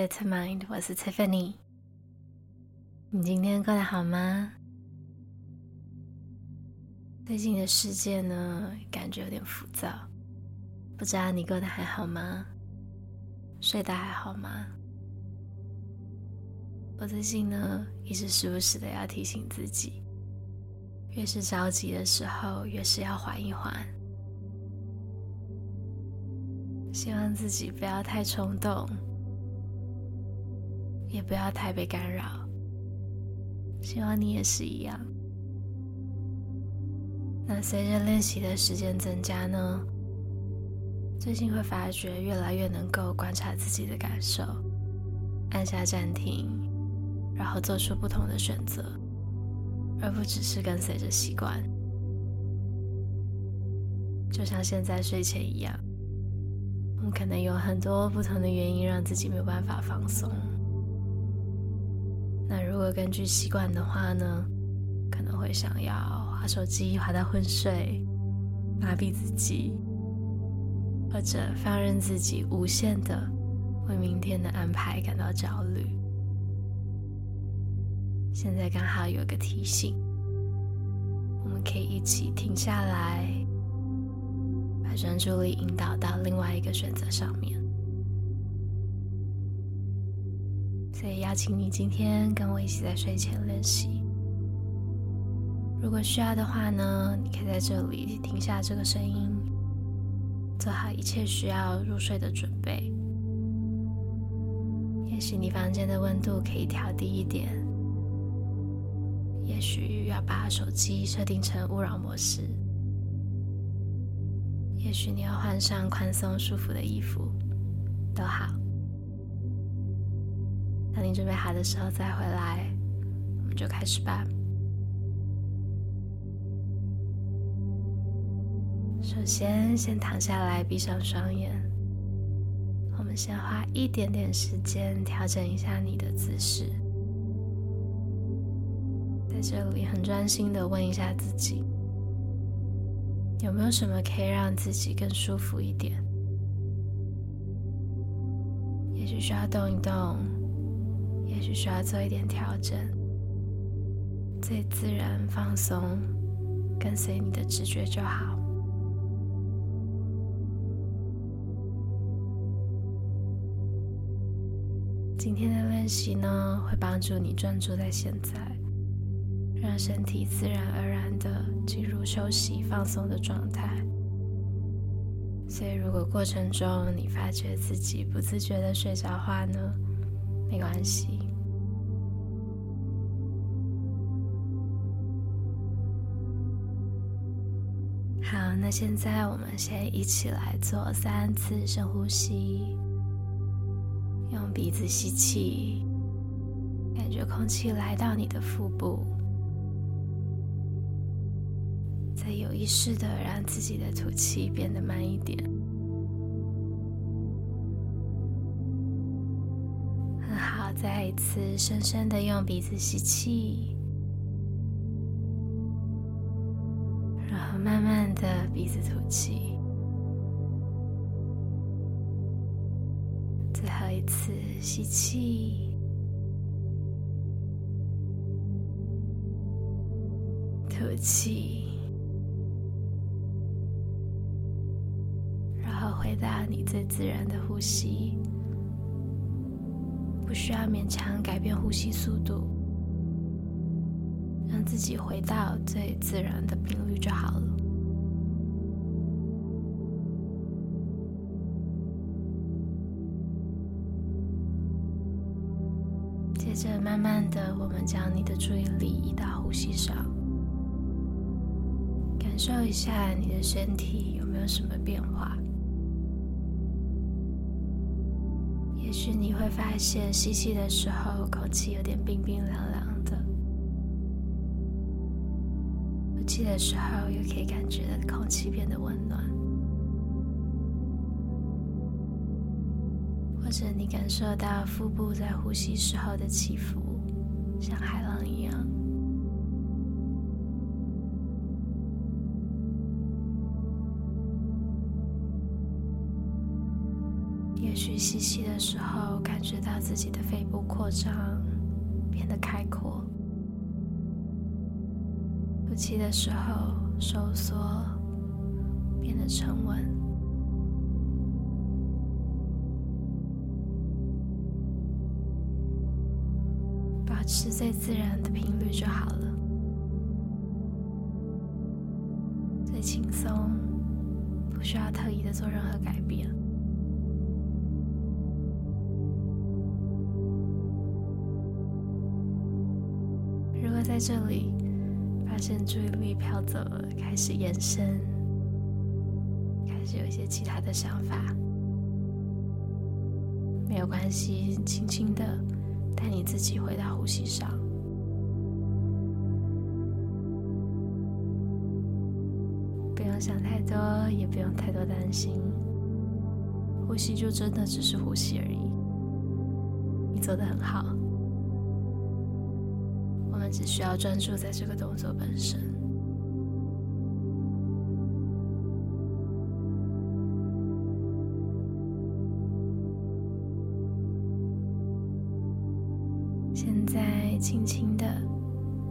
Pivot to Mind，我是 Tiffany。你今天过得好吗？最近的世界呢，感觉有点浮躁，不知道你过得还好吗？睡得还好吗？我最近呢，一直时不时的要提醒自己，越是着急的时候，越是要缓一缓。希望自己不要太冲动，也不要太被干扰。希望你也是一样。那随着练习的时间增加呢，最近会发觉越来越能够观察自己的感受，按下暂停，然后做出不同的选择，而不只是跟随着习惯。就像现在睡前一样。我们可能有很多不同的原因让自己没有办法放松。那如果根据习惯的话呢，可能会想要滑手机滑到昏睡，麻痹自己，或者放任自己无限的为明天的安排感到焦虑。现在刚好有个提醒，我们可以一起停下来。把专注力引导到另外一个选择上面，所以邀请你今天跟我一起在睡前练习。如果需要的话呢，你可以在这里停下这个声音，做好一切需要入睡的准备。也许你房间的温度可以调低一点，也许要把手机设定成勿扰模式。也许你要换上宽松舒服的衣服，都好。当你准备好的时候再回来，我们就开始吧。首先，先躺下来，闭上双眼。我们先花一点点时间调整一下你的姿势，在这里很专心的问一下自己。有没有什么可以让自己更舒服一点？也许需要动一动，也许需要做一点调整。最自然、放松，跟随你的直觉就好。今天的练习呢，会帮助你专注在现在，让身体自然而然的。进入休息放松的状态，所以如果过程中你发觉自己不自觉的睡着话呢，没关系。那现在我们先一起来做三次深呼吸，用鼻子吸气，感觉空气来到你的腹部。再有意识的让自己的吐气变得慢一点，很好。再一次深深的用鼻子吸气，然后慢慢的鼻子吐气。最后一次吸气，吐气。然后回到你最自然的呼吸，不需要勉强改变呼吸速度，让自己回到最自然的频率就好了。接着，慢慢的，我们将你的注意力移到呼吸上，感受一下你的身体有没有什么变化。也许你会发现，吸气的时候空气有点冰冰凉凉的；呼气的时候又可以感觉到空气变得温暖，或者你感受到腹部在呼吸时候的起伏，像海浪一样。也许吸气的时候，感觉到自己的肺部扩张，变得开阔；呼气的时候，收缩，变得沉稳。是最自然的频率就好了，最轻松，不需要特意的做任何改变。如果在这里，发现注意力飘走了，开始延伸，开始有一些其他的想法，没有关系，轻轻的带你自己回到呼吸上，不用想太多，也不用太多担心，呼吸就真的只是呼吸而已，你做的很好。我们只需要专注在这个动作本身。轻轻的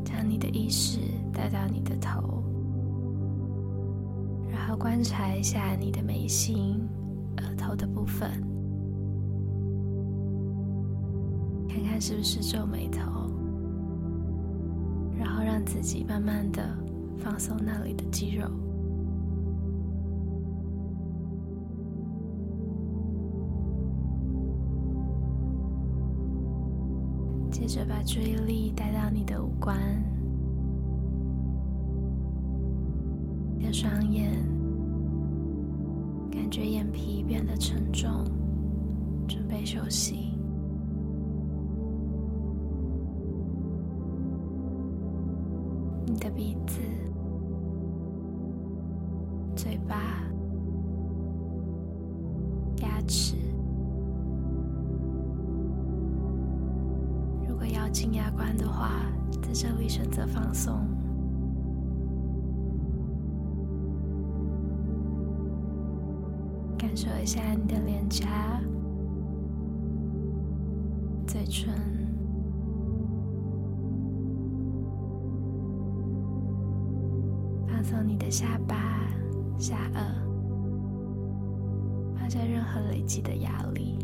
将你的意识带到你的头，然后观察一下你的眉心、额头的部分，看看是不是皱眉头。然后让自己慢慢的放松那里的肌肉，接着把注意力带到你的五官，你的双眼，感觉眼皮变得沉重，准备休息。你的鼻子、嘴巴、在这里选择放松，感受一下你的脸颊、嘴唇。放松你的下巴、下颚，放下任何累积的压力，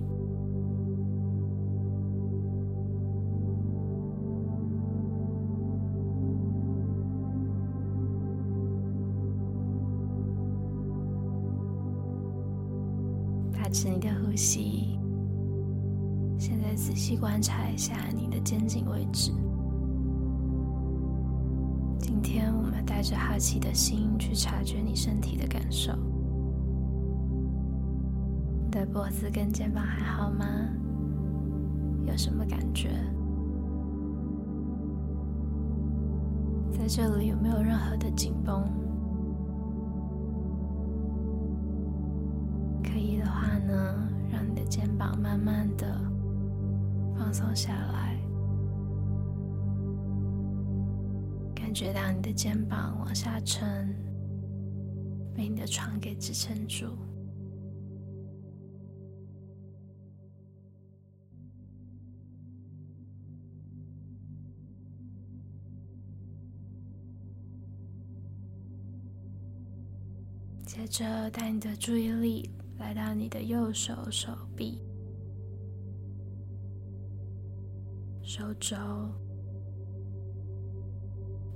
观察一下你的肩颈位置。今天我们带着好奇的心去察觉你身体的感受。你的脖子跟肩膀还好吗？有什么感觉？在这里有没有任何的紧绷？可以的话呢，让你的肩膀慢慢的放松下来。感觉到你的肩膀往下沉，被你的床给支撑住。接着，带你的注意力来到你的右手手臂、手肘。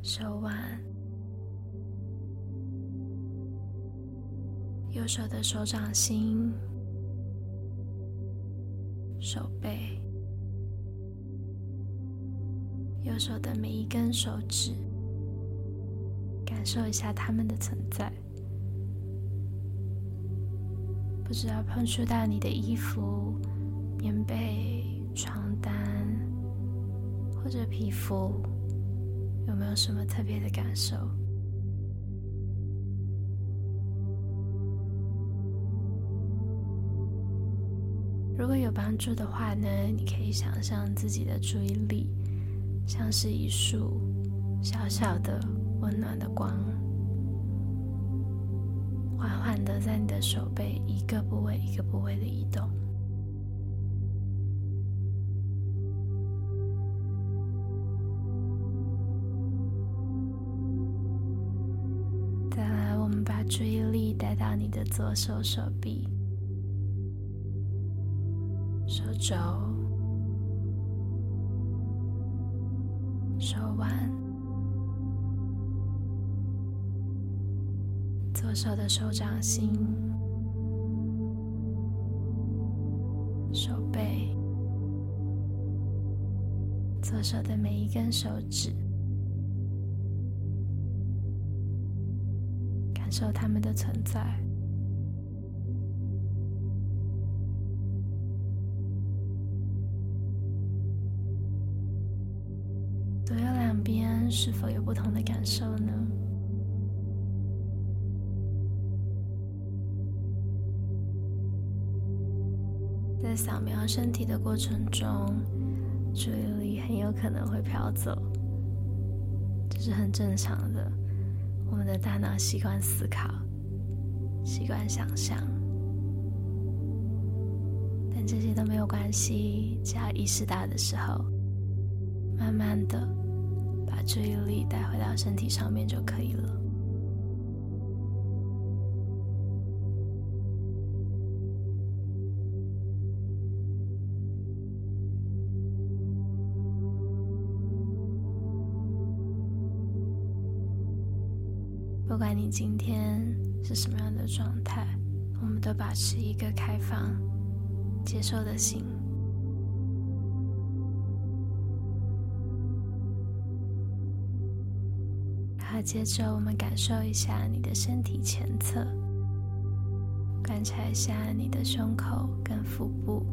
手腕，右手的手掌心、手背，右手的每一根手指，感受一下它们的存在。不知道碰触到你的衣服、棉被、床这皮肤。有没有什么特别的感受？如果有帮助的话呢，你可以想象自己的注意力像是一束小小的温暖的光，缓缓的在你的手背一个部位一个部位的移动。左手手臂、手肘、手腕、左手的手掌心、手背、左手的每一根手指。感受他们的存在。在扫描身体的过程中，注意力很有可能会飘走，这是很正常的。我们的大脑习惯思考，习惯想象，但这些都没有关系。只要意识到的时候，慢慢的把注意力带回到身体上面就可以了。不管你今天是什么样的状态，我们都保持一个开放、接受的心。好接着，我们感受一下你的身体前侧，观察一下你的胸口跟腹部，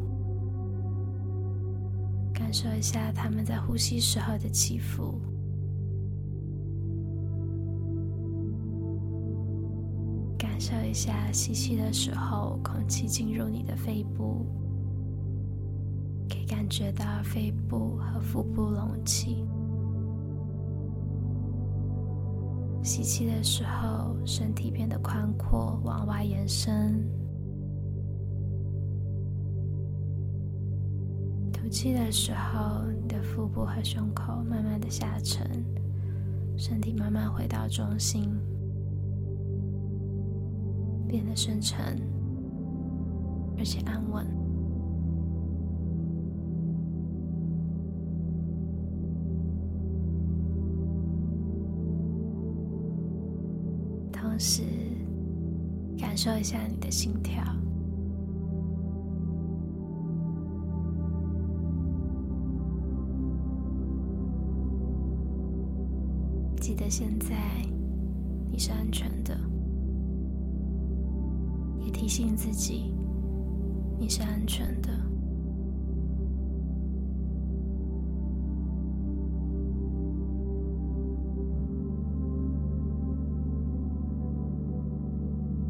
感受一下他们在呼吸时候的起伏。感受一下吸气的时候，空气进入你的肺部，可以感觉到肺部和腹部隆起。吸气的时候，身体变得宽阔，往外延伸。吐气的时候，你的腹部和胸口慢慢的下沉，身体慢慢回到中心。变得深沉，而且安稳。同时，感受一下你的心跳。记得现在你是安全的。提醒自己，你是安全的。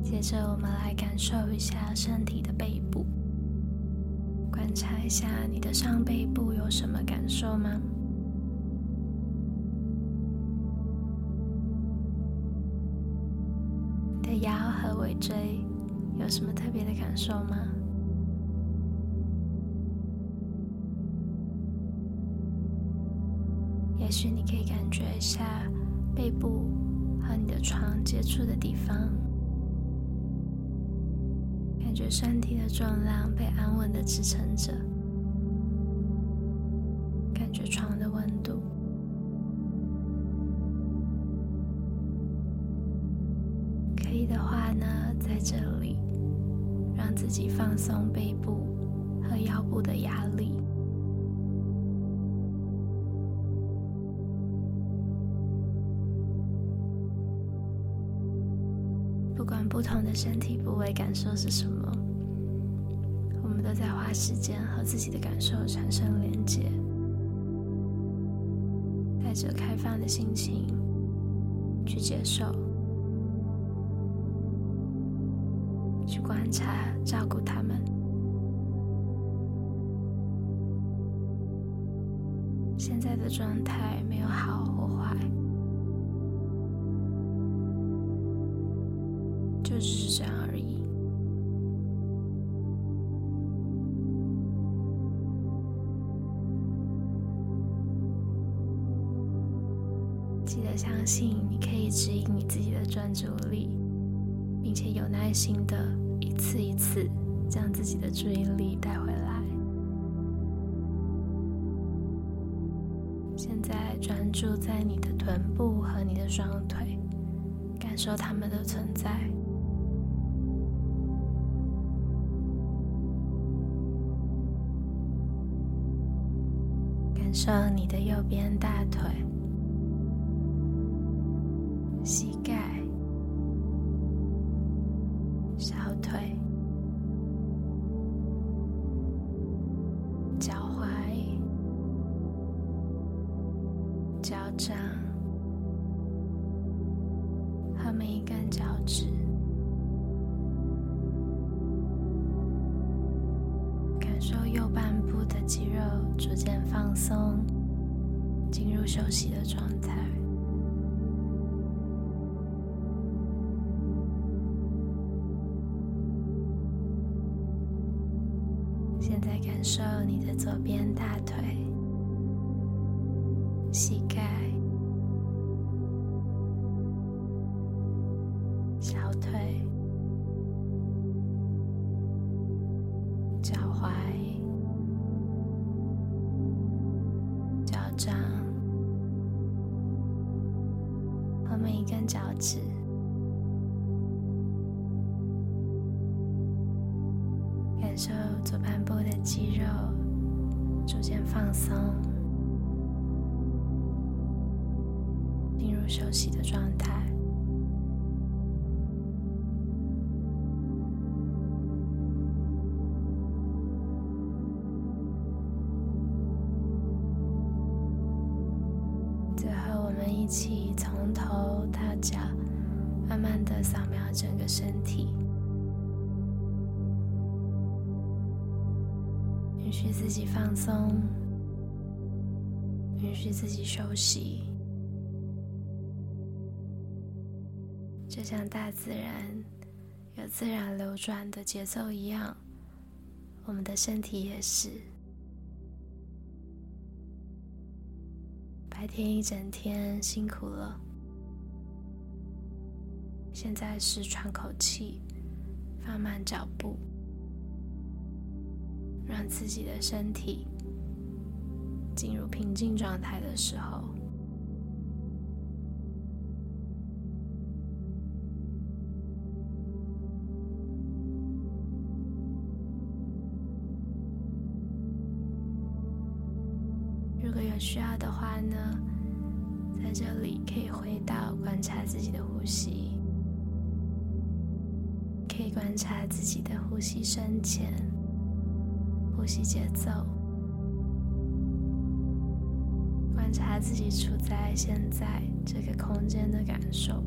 接着，我们来感受一下身体的背部，观察一下你的上背部有什么感受吗？你的腰和尾椎。有什么特别的感受吗？也许你可以感觉一下背部和你的床接触的地方，感觉身体的重量被安稳的支撑着，感觉床的己放松背部和腰部的压力。不管不同的身体部位感受是什么，我们都在花时间和自己的感受产生连接，带着开放的心情去接受。去观察、照顾他们。现在的状态没有好或坏，就只是这样而已。记得相信，你可以指引你自己的专注力。且有耐心的一次一次将自己的注意力带回来。现在专注在你的臀部和你的双腿，感受它们的存在。感受你的右边大腿、脚掌和每一根脚趾，感受右半部的肌肉逐渐放松，进入休息的状态。现在感受你的左边大腿。脚趾，感受左半部的肌肉逐渐放松。进入休息的状态。慢慢的扫描整个身体，允许自己放松，允许自己休息。就像大自然有自然流转的节奏一样，我们的身体也是。白天一整天辛苦了，现在是喘口气，放慢脚步，让自己的身体进入平静状态的时候。如果有需要的话呢，在这里可以回到观察自己的呼吸，可以观察自己的呼吸深浅、呼吸节奏，观察自己处在现在这个空间的感受。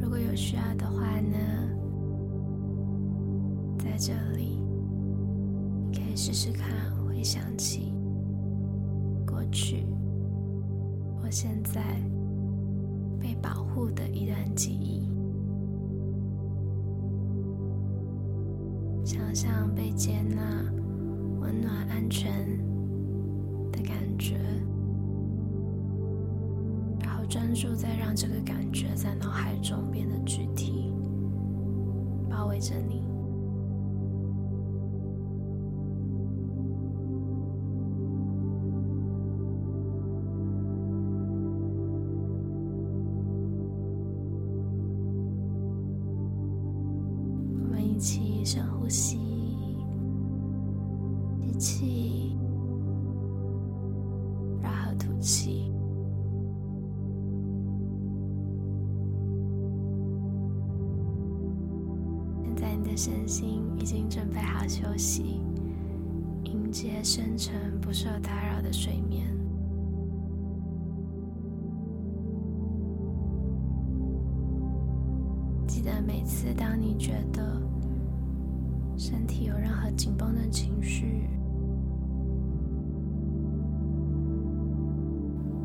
如果有需要的话呢，在这里可以试试看回想起过去或现在被保护的一段记忆，想象被接纳、温暖、安全的感觉。然后专注在让这个感觉在脑海中变得具体，包围着你。吸，吸气，然后吐气。现在你的身心已经准备好休息，迎接深沉不受打扰的睡眠。记得每次当你觉得身体有任何紧绷的情绪，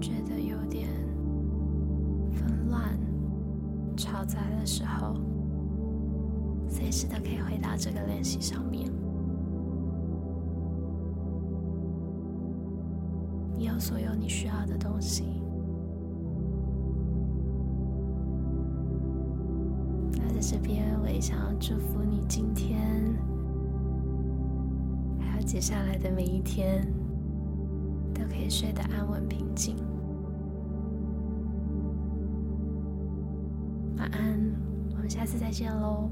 觉得有点纷乱、吵杂的时候。随时都可以回到这个练习上面。你有所有你需要的东西。在这边，我也想要祝福你今天，还有接下来的每一天，都可以睡得安稳平静。晚安，我们下次再见喽。